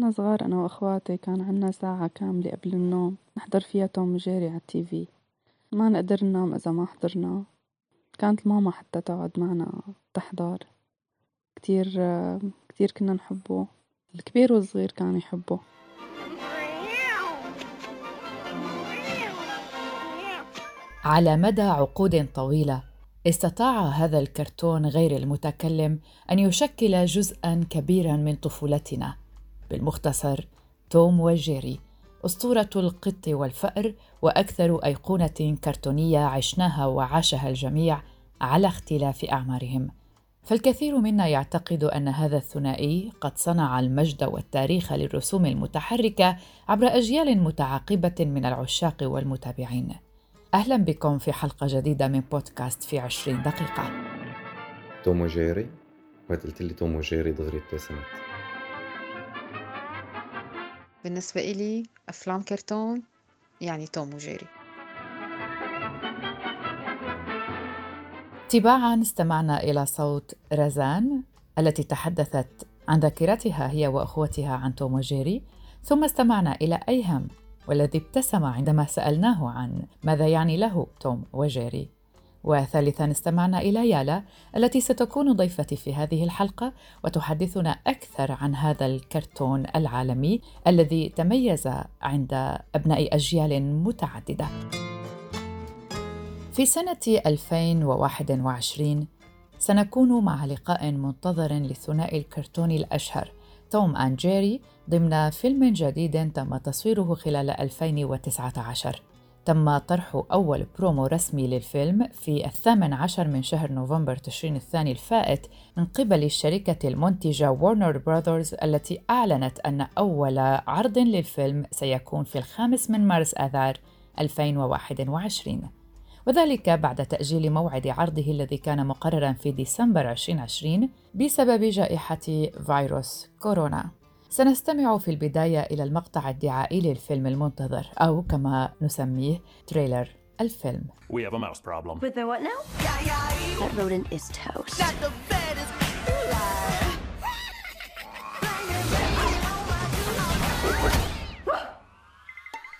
كنا صغار أنا وأخواتي كان عنا ساعة كاملة قبل النوم نحضر فيها توم وجيري على التيفي ما نقدر ننام إذا ما حضرنا. كانت ماما حتى تقعد معنا تحضر. كتير كتير كنا نحبه. الكبير والصغير كان يحبه على مدى عقود طويلة استطاع هذا الكرتون غير المتكلم أن يشكل جزءا كبيرا من طفولتنا. بالمختصر توم وجيري أسطورة القط والفأر وأكثر أيقونة كرتونية عشناها وعاشها الجميع على اختلاف أعمارهم. فالكثير منا يعتقد أن هذا الثنائي قد صنع المجد والتاريخ للرسوم المتحركة عبر أجيال متعاقبة من العشاق والمتابعين. أهلا بكم في حلقة جديدة من بودكاست في عشرين دقيقة. توم وجيري؟ وقت قلت لي توم وجيري دغري ابتسمت. بالنسبة إلي أفلام كرتون يعني توم وجيري. تباعا استمعنا إلى صوت رزان التي تحدثت عن ذاكرتها هي وأخوتها عن توم وجيري ثم استمعنا إلى أيهم والذي ابتسم عندما سألناه عن ماذا يعني له توم وجيري. وثالثا استمعنا إلى يالا التي ستكون ضيفتي في هذه الحلقة وتحدثنا أكثر عن هذا الكرتون العالمي الذي تميز عند أبناء أجيال متعددة. في سنة 2021 سنكون مع لقاء منتظر للثنائي الكرتوني الأشهر توم أند جيري ضمن فيلم جديد تم تصويره خلال 2019 تم طرح أول برومو رسمي للفيلم في الثامن عشر من شهر نوفمبر تشرين الثاني الفائت من قبل الشركة المنتجة Warner Brothers التي أعلنت أن أول عرض للفيلم سيكون في الخامس من مارس آذار 2021 وذلك بعد تأجيل موعد عرضه الذي كان مقررا في ديسمبر 2020 بسبب جائحة فيروس كورونا. سنستمع في البداية إلى المقطع الدعائي للفيلم المنتظر أو كما نسميه trailer الفيلم. We have a mouse problem. With the what now? That rodent is toast.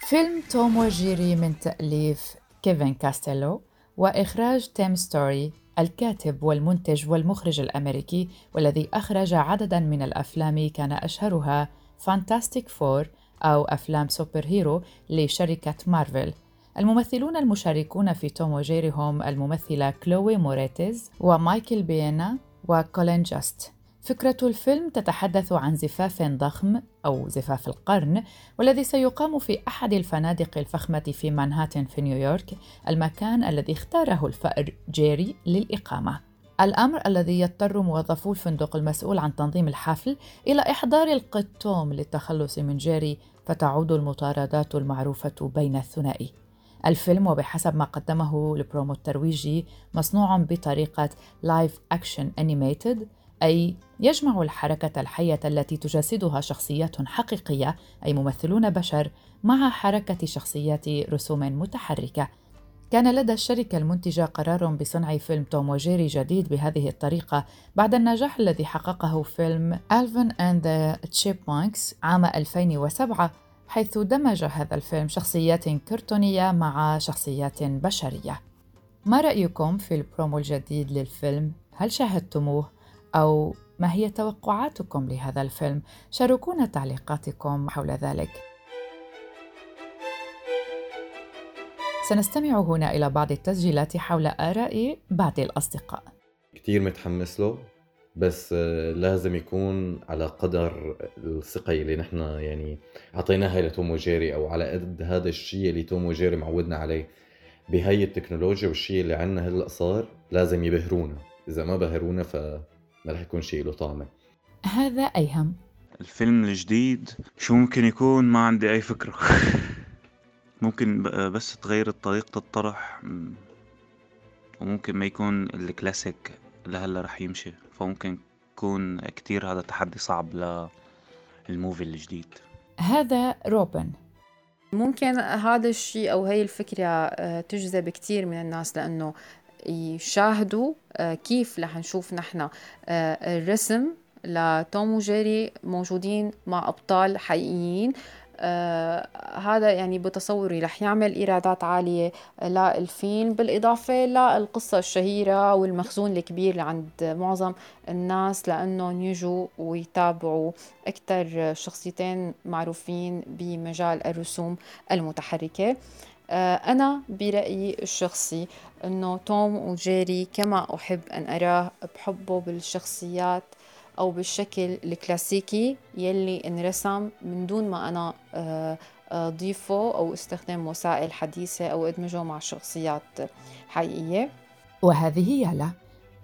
فيلم توم وجيري من تأليف كيفن كاستيلو وإخراج تيم ستوري الكاتب والمنتج والمخرج الأمريكي والذي أخرج عددا من الأفلام كان أشهرها Fantastic Four أو أفلام super hero لشركة مارفل. الممثلون المشاركون في توم وجيري هم الممثلة كلوي موريتز ومايكل بينا وكولين جاست. فكرة الفيلم تتحدث عن زفاف ضخم أو زفاف القرن والذي سيقام في أحد الفنادق الفخمة في مانهاتن في نيويورك المكان الذي اختاره الفأر جيري للإقامة. الأمر الذي يضطر موظفو الفندق المسؤول عن تنظيم الحفل إلى إحضار القط توم للتخلص من جيري فتعود المطاردات المعروفة بين الثنائي. الفيلم وبحسب ما قدمه البرومو الترويجي مصنوع بطريقة live action animated أي يجمع الحركة الحية التي تجسدها شخصيات حقيقية أي ممثلون بشر مع حركة شخصيات رسوم متحركة. كان لدى الشركة المنتجة قرار بصنع فيلم توم وجيري جديد بهذه الطريقة بعد النجاح الذي حققه فيلم Alvin and Chipmunks عام 2007 حيث دمج هذا الفيلم شخصيات كرتونية مع شخصيات بشرية. ما رأيكم في البرومو الجديد للفيلم؟ هل شاهدتموه؟ أو ما هي توقعاتكم لهذا الفيلم؟ شاركونا تعليقاتكم حول ذلك. سنستمع هنا إلى بعض التسجيلات حول آراء بعض الأصدقاء. كثير متحمس له بس لازم يكون على قدر الثقة اللي نحن يعني أعطيناها لتوم وجيري أو على قد هذا الشيء اللي توم وجيري معودنا عليه بهي التكنولوجيا والشيء اللي عنا هلأ صار لازم يبهرونا إذا ما بهرونا ف ما رح يكون شيء له طعمة. هذا أيهم الفيلم الجديد شو ممكن يكون؟ ما عندي أي فكرة. ممكن بس تغير طريقة الطرح. وممكن ما يكون الكلاسيك اللي هلا رح يمشي. فممكن يكون كتير هذا تحدي صعب للموفي الجديد. هذا روبن. ممكن هذا الشيء أو هي الفكرة آه، تجذب كتير من الناس لأنه يشاهدوا آه، كيف رح نشوف نحن آه، الرسم لتوم وجيري موجودين مع أبطال حقيقيين. آه هذا يعني بتصوري رح يعمل إيرادات عالية للفيلم بالإضافة للقصة الشهيرة والمخزون الكبير عند معظم الناس لأنهم يجوا ويتابعوا أكثر شخصيتين معروفين بمجال الرسوم المتحركة. آه أنا برأيي الشخصي أنه توم وجيري كما أحب أن أراه بحبه بالشخصيات أو بالشكل الكلاسيكي يلي انرسم من دون ما أنا آه، أضيفه أو استخدم وسائل حديثة أو أدمجه مع شخصيات حقيقية. وهذه يالا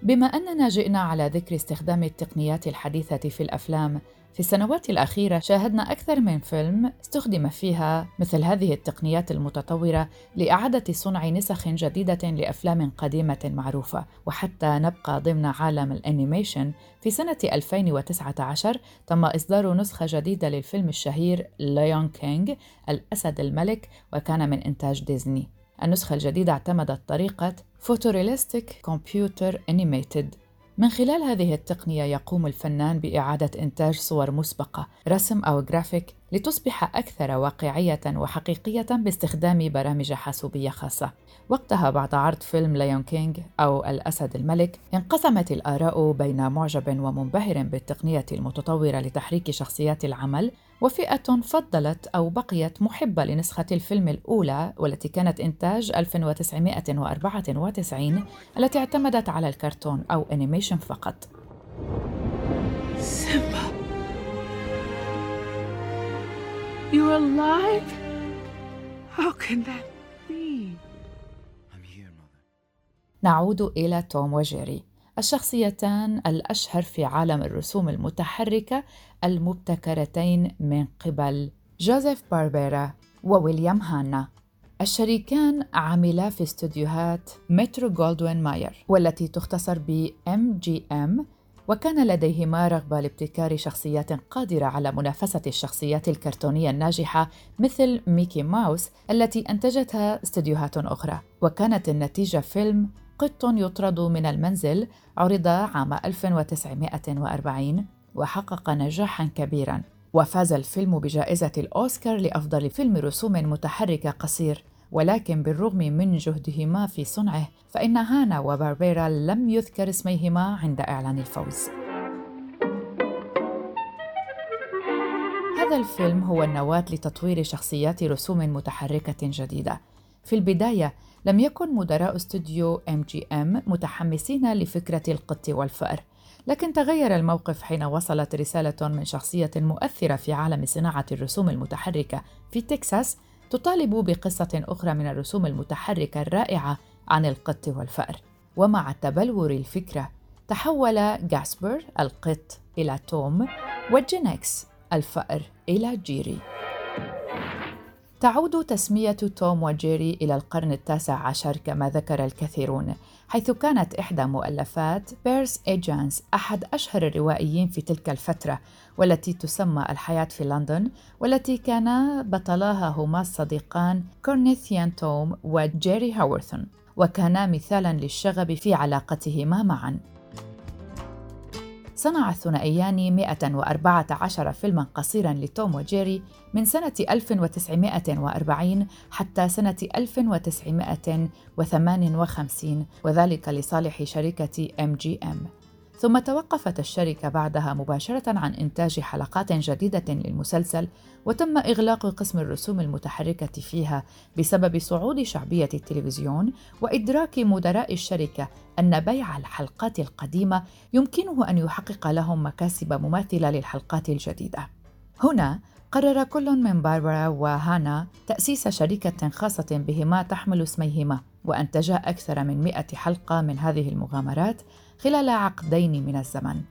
بما أننا جئنا على ذكر استخدام التقنيات الحديثة في الأفلام في السنوات الأخيرة شاهدنا أكثر من فيلم استخدم فيها مثل هذه التقنيات المتطورة لإعادة صنع نسخ جديدة لأفلام قديمة معروفة وحتى نبقى ضمن عالم الأنيميشن. في سنة 2019 تم إصدار نسخة جديدة للفيلم الشهير Lion King الأسد الملك وكان من إنتاج ديزني. النسخة الجديدة اعتمدت طريقة photorealistic computer animated من خلال هذه التقنية يقوم الفنان بإعادة إنتاج صور مسبقة، رسم أو جرافيك لتصبح أكثر واقعية وحقيقية باستخدام برامج حاسوبية خاصة. وقتها بعد عرض فيلم Lion King أو الأسد الملك انقسمت الآراء بين معجب ومنبهر بالتقنية المتطورة لتحريك شخصيات العمل وفئة فضلت أو بقيت محبة لنسخة الفيلم الأولى والتي كانت إنتاج 1994 التي اعتمدت على الكرتون أو أنيميشن فقط. Simba. You're alive? How can that نعود إلى توم وجيري الشخصيتان الأشهر في عالم الرسوم المتحركة المبتكرتين من قبل جوزيف باربيرا وويليام هانا. الشريكان عملا في استوديوهات Metro Goldwyn Mayer والتي تختصر ب MGM وكان لديهما رغبة لابتكار شخصيات قادرة على منافسة الشخصيات الكرتونية الناجحة مثل ميكي ماوس التي أنتجتها استديوهات أخرى. وكانت النتيجة فيلم قط يطرد من المنزل عرض عام 1940 وحقق نجاحا كبيرا. وفاز الفيلم بجائزة الأوسكار لأفضل فيلم رسوم متحركة قصير ولكن بالرغم من جهدهما في صنعه فإن هانا وباربيرا لم يذكر اسميهما عند إعلان الفوز. هذا الفيلم هو النواة لتطوير شخصيات رسوم متحركة جديدة. في البداية لم يكن مدراء استوديو MGM متحمسين لفكرة القط والفأر لكن تغير الموقف حين وصلت رسالة من شخصية مؤثرة في عالم صناعة الرسوم المتحركة في تكساس تطالب بقصة أخرى من الرسوم المتحركة الرائعة عن القط والفأر. ومع تبلور الفكرة تحول جاسبر القط إلى توم وجينكس الفأر إلى جيري. تعود تسمية توم وجيري إلى القرن التاسع عشر كما ذكر الكثيرون حيث كانت إحدى مؤلفات بيرس إيجانز أحد أشهر الروائيين في تلك الفترة والتي تسمى الحياة في لندن والتي كان بطلاها هما الصديقان Corinthian توم وجيري هاوثورن وكانا مثالا للشغب في علاقتهما معا. صنع الثنائيان 114 فيلما قصيرا لتوم وجيري من سنة 1940 حتى سنة 1958 وذلك لصالح شركة MGM ثم توقفت الشركة بعدها مباشرة عن إنتاج حلقات جديدة للمسلسل وتم إغلاق قسم الرسوم المتحركة فيها بسبب صعود شعبية التلفزيون وإدراك مدراء الشركة أن بيع الحلقات القديمة يمكنه أن يحقق لهم مكاسب مماثلة للحلقات الجديدة. هنا قرر كل من باربرا وهانا تأسيس شركة خاصة بهما تحمل اسميهما وأنتجا أكثر من مئة حلقة من هذه المغامرات خلال عقدين من الزمن.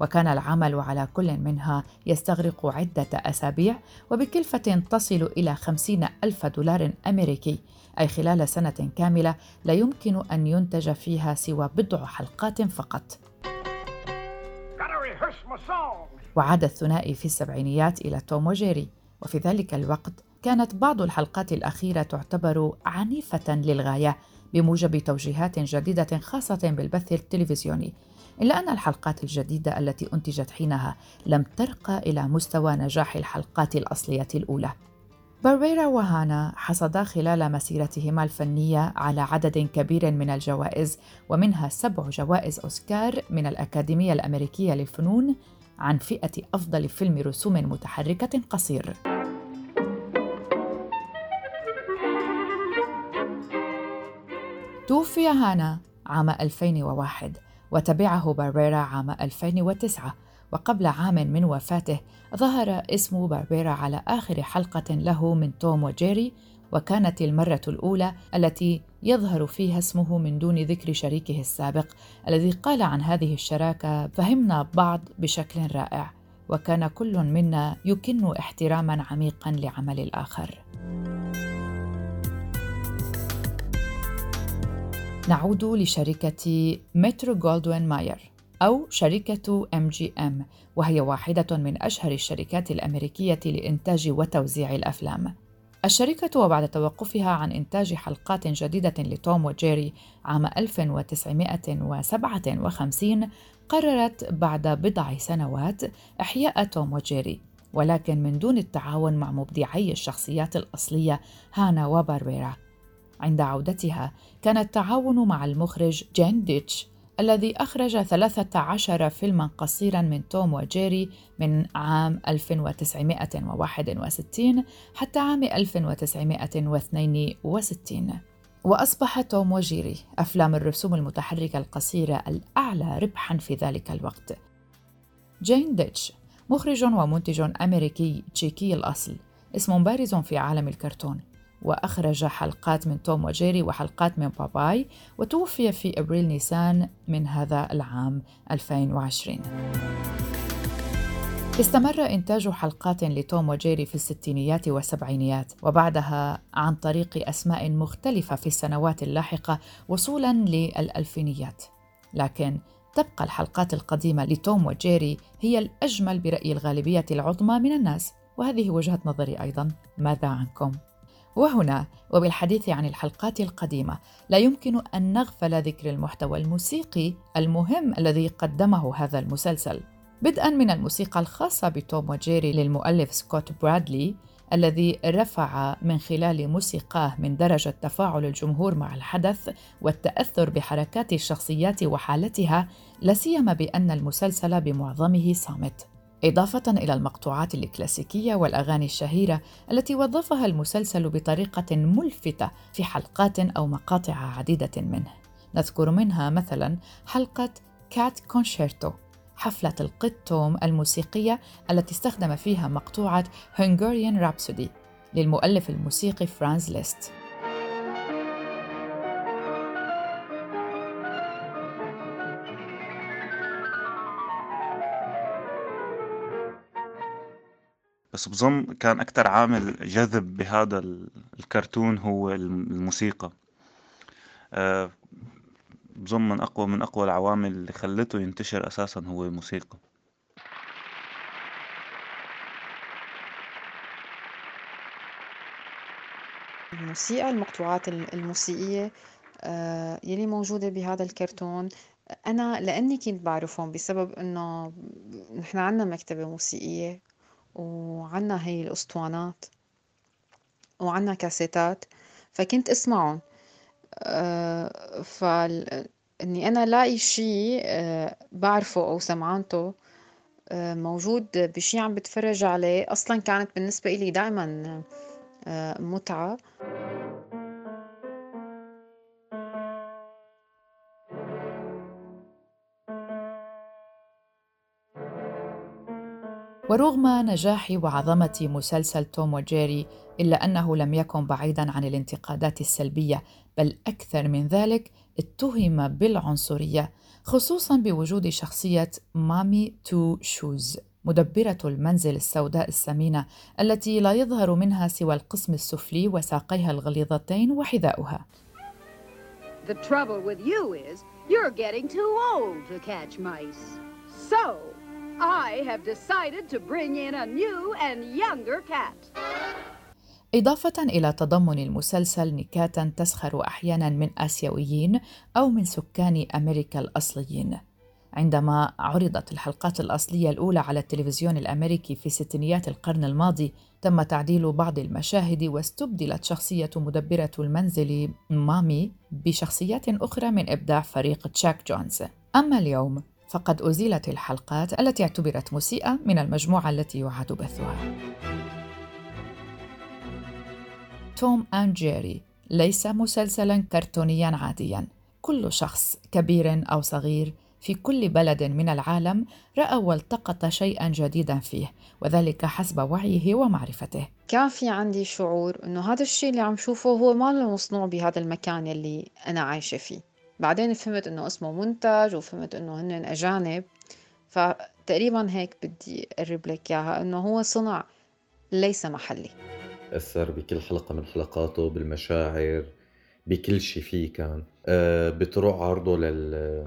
وكان العمل على كل منها يستغرق عدة أسابيع وبكلفة تصل إلى خمسين ألف دولار أمريكي أي خلال سنة كاملة لا يمكن أن ينتج فيها سوى بضع حلقات فقط. وعاد الثنائي في السبعينيات إلى توم وجيري وفي ذلك الوقت كانت بعض الحلقات الأخيرة تعتبر عنيفة للغاية بموجب توجيهات جديدة خاصة بالبث التلفزيوني إلا أن الحلقات الجديدة التي أنتجت حينها لم ترقى إلى مستوى نجاح الحلقات الأصلية الأولى باربيرا وهانا حصدا خلال مسيرتهما الفنية على عدد كبير من الجوائز ومنها سبع جوائز أوسكار من الأكاديمية الأمريكية للفنون عن فئة أفضل فيلم رسوم متحركة قصير. توفي هانا عام 2001 وتبعه باربيرا عام 2009 وقبل عام من وفاته ظهر اسم باربيرا على آخر حلقة له من توم وجيري وكانت المرة الأولى التي يظهر فيها اسمه من دون ذكر شريكه السابق الذي قال عن هذه الشراكة فهمنا بعض بشكل رائع وكان كل منا يكن احتراما عميقا لعمل الآخر. نعود لشركة مترو جولدوين ماير أو شركة MGM وهي واحدة من أشهر الشركات الأمريكية لإنتاج وتوزيع الأفلام. الشركة وبعد توقفها عن إنتاج حلقات جديدة لتوم وجيري عام 1957 قررت بعد بضع سنوات إحياء توم وجيري ولكن من دون التعاون مع مبدعي الشخصيات الأصلية هانا وباربيرا عند عودتها كان التعاون مع المخرج جين ديتش الذي أخرج 13 فيلما قصيرا من توم وجيري من عام 1961 حتى عام 1962 وأصبح توم وجيري أفلام الرسوم المتحركة القصيرة الأعلى ربحا في ذلك الوقت. جين ديتش مخرج ومنتج أمريكي تشيكي الأصل اسم بارز في عالم الكرتون. وأخرج حلقات من توم وجيري وحلقات من باباي وتوفي في أبريل نيسان من هذا العام 2020 استمر إنتاج حلقات لتوم وجيري في الستينيات والسبعينيات وبعدها عن طريق أسماء مختلفة في السنوات اللاحقة وصولا للألفينيات. لكن تبقى الحلقات القديمة لتوم وجيري هي الأجمل برأي الغالبية العظمى من الناس وهذه وجهة نظري أيضا. ماذا عنكم؟ وهنا وبالحديث عن الحلقات القديمة لا يمكن أن نغفل ذكر المحتوى الموسيقي المهم الذي قدمه هذا المسلسل بدءا من الموسيقى الخاصة بتوم وجيري للمؤلف سكوت برادلي الذي رفع من خلال موسيقاه من درجة تفاعل الجمهور مع الحدث والتأثر بحركات الشخصيات وحالتها لا سيما بأن المسلسل بمعظمه صامت. إضافة إلى المقطوعات الكلاسيكية والأغاني الشهيرة التي وظفها المسلسل بطريقة ملفتة في حلقات أو مقاطع عديدة منه. نذكر منها مثلا حلقة Cat Concerto حفلة القط توم الموسيقية التي استخدم فيها مقطوعة Hungarian Rhapsody للمؤلف الموسيقي فرانز ليست. بس بظن كان أكتر عامل جذب بهذا الكرتون هو الموسيقى. آه، بظن من أقوى من أقوى العوامل اللي خلته ينتشر أساسا هو الموسيقى. الموسيقى المقطوعات الموسيقية آه، يلي موجودة بهذا الكرتون. أنا لأني كنت بعرفهم بسبب إنه نحن عنا مكتبة موسيقية. وعنا هي الأسطوانات وعنا كاسيتات فكنت أسمعهم. آه، فإني أنا لاقي شيء آه، بعرفه أو سمعانته آه، موجود بشي عم بتفرج عليه. أصلا كانت بالنسبة إلي دائما متعة. ورغم نجاح وعظمة مسلسل توم وجيري إلا أنه لم يكن بعيدا عن الانتقادات السلبية بل أكثر من ذلك اتهم بالعنصرية خصوصا بوجود شخصية Mammy Two Shoes مدبرة المنزل السوداء السمينة التي لا يظهر منها سوى القسم السفلي وساقيها الغليظتين وحذاؤها. The trouble with you is you're getting too old to catch mice. So I have decided to bring in a new and younger cat. إضافة إلى تضمن المسلسل نكاتا تسخر أحيانا من آسيويين أو من سكان أمريكا الأصليين. عندما عرضت الحلقات الأصلية الأولى على التلفزيون الأمريكي في ستينيات القرن الماضي تم تعديل بعض المشاهد واستبدلت شخصية مدبرة المنزل مامي بشخصيات أخرى من إبداع فريق تشاك جونز أما اليوم فقد أزيلت الحلقات التي اعتبرت مسيئة من المجموعة التي يعاد بثها. توم أند جيري ليس مسلسلا كرتونيا عاديا. كل شخص كبير أو صغير في كل بلد من العالم رأى والتقط شيئا جديدا فيه وذلك حسب وعيه ومعرفته. كان في عندي شعور إنه هذا الشيء اللي عم شوفه هو ما مصنوع بهذا المكان اللي أنا عايشة فيه. بعدين فهمت إنه اسمه منتج وفهمت إنه هن أجانب فتقريبا هيك بدي أقرب لك إياها إنه هو صنع ليس محلي. أثر بكل حلقة من حلقاته بالمشاعر بكل شيء فيه كان. آه، بطرق عرضه لل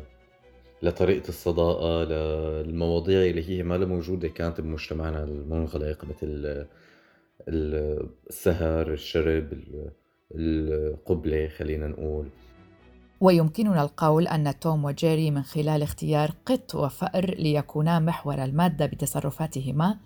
لطريقة الصداقة للمواضيع اللي هي ما موجودة كانت بمجتمعنا المنغلق مثل السهر الشرب القبلة خلينا نقول. ويمكننا القول أن توم وجيري من خلال اختيار قط وفأر ليكونا محور المادة بتصرفاتهما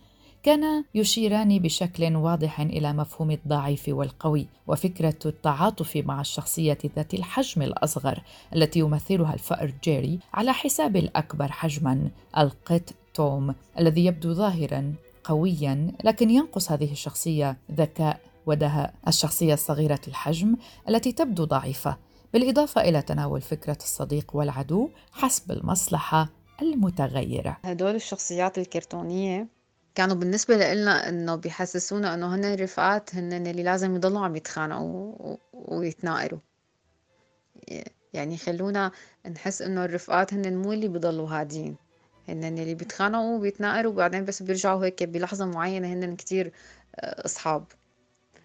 كان يشيران بشكل واضح إلى مفهوم الضعيف والقوي وفكرة التعاطف مع الشخصية ذات الحجم الأصغر التي يمثلها الفأر جيري على حساب الأكبر حجما القط توم الذي يبدو ظاهرا قويا لكن ينقص هذه الشخصية ذكاء ودهاء. الشخصية الصغيرة الحجم التي تبدو ضعيفة بالإضافة إلى تناول فكرة الصديق والعدو حسب المصلحة المتغيرة. هدول الشخصيات الكرتونية كانوا بالنسبة لإلنا إنه بيحسسونا إنه هن الرفقات هن اللي لازم يضلوا عم يتخانقوا ويتناقروا. يعني خلونا نحس إنه الرفقات هن مو اللي بيضلوا هادين. هن اللي بيتخانقوا وبيتناقروا وبعدين بس بيرجعوا هيك بلحظة معينة هن كتير آه، أصحاب.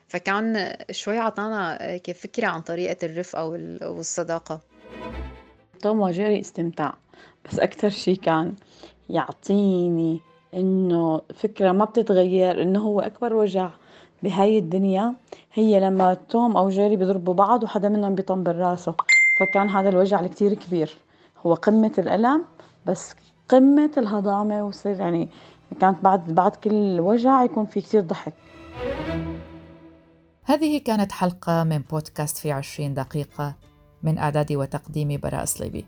فكان شوي عطانا فكرة عن طريقة الرفقة والصداقة توم وجيري استمتاع بس أكتر شي كان يعطيني إنه فكرة ما بتتغير إنه هو أكبر وجع بهاي الدنيا هي لما توم أو جيري بيضربوا بعض وحدا منهم بيطنبر راسه فكان هذا الوجع الكتير كبير. هو قمة الألم بس قمة الهضامة وصير يعني كانت بعد بعد كل وجع يكون في كتير ضحك. هذه كانت حلقة من بودكاست في عشرين دقيقة من إعداد وتقديم براء صليبي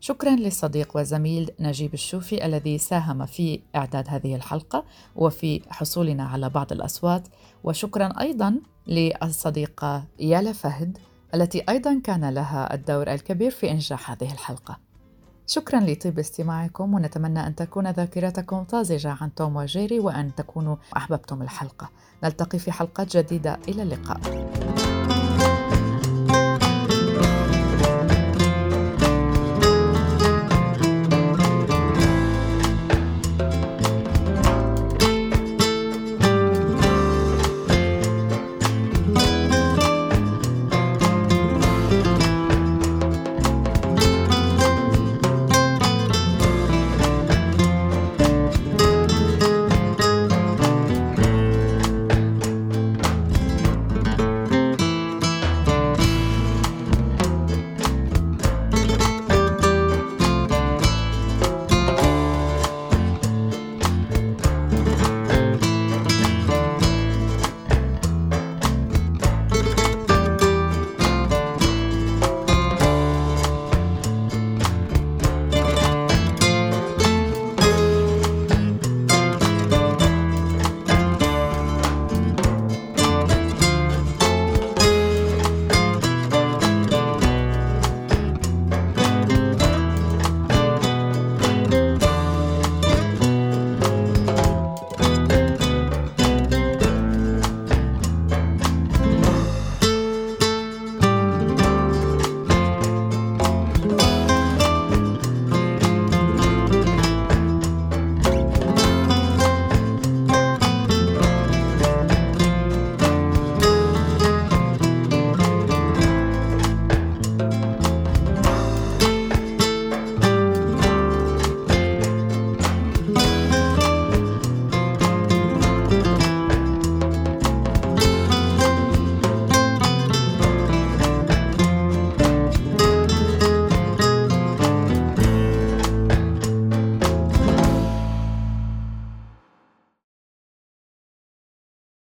شكرا للصديق وزميل نجيب الشوفي الذي ساهم في إعداد هذه الحلقة وفي حصولنا على بعض الأصوات وشكرا أيضا للصديقة يالا فهد التي أيضا كان لها الدور الكبير في إنجاح هذه الحلقة. شكرا لطيب استماعكم ونتمنى أن تكون ذاكرتكم طازجة عن توم وجيري وأن تكونوا أحببتم الحلقة. نلتقي في حلقات جديدة. إلى اللقاء.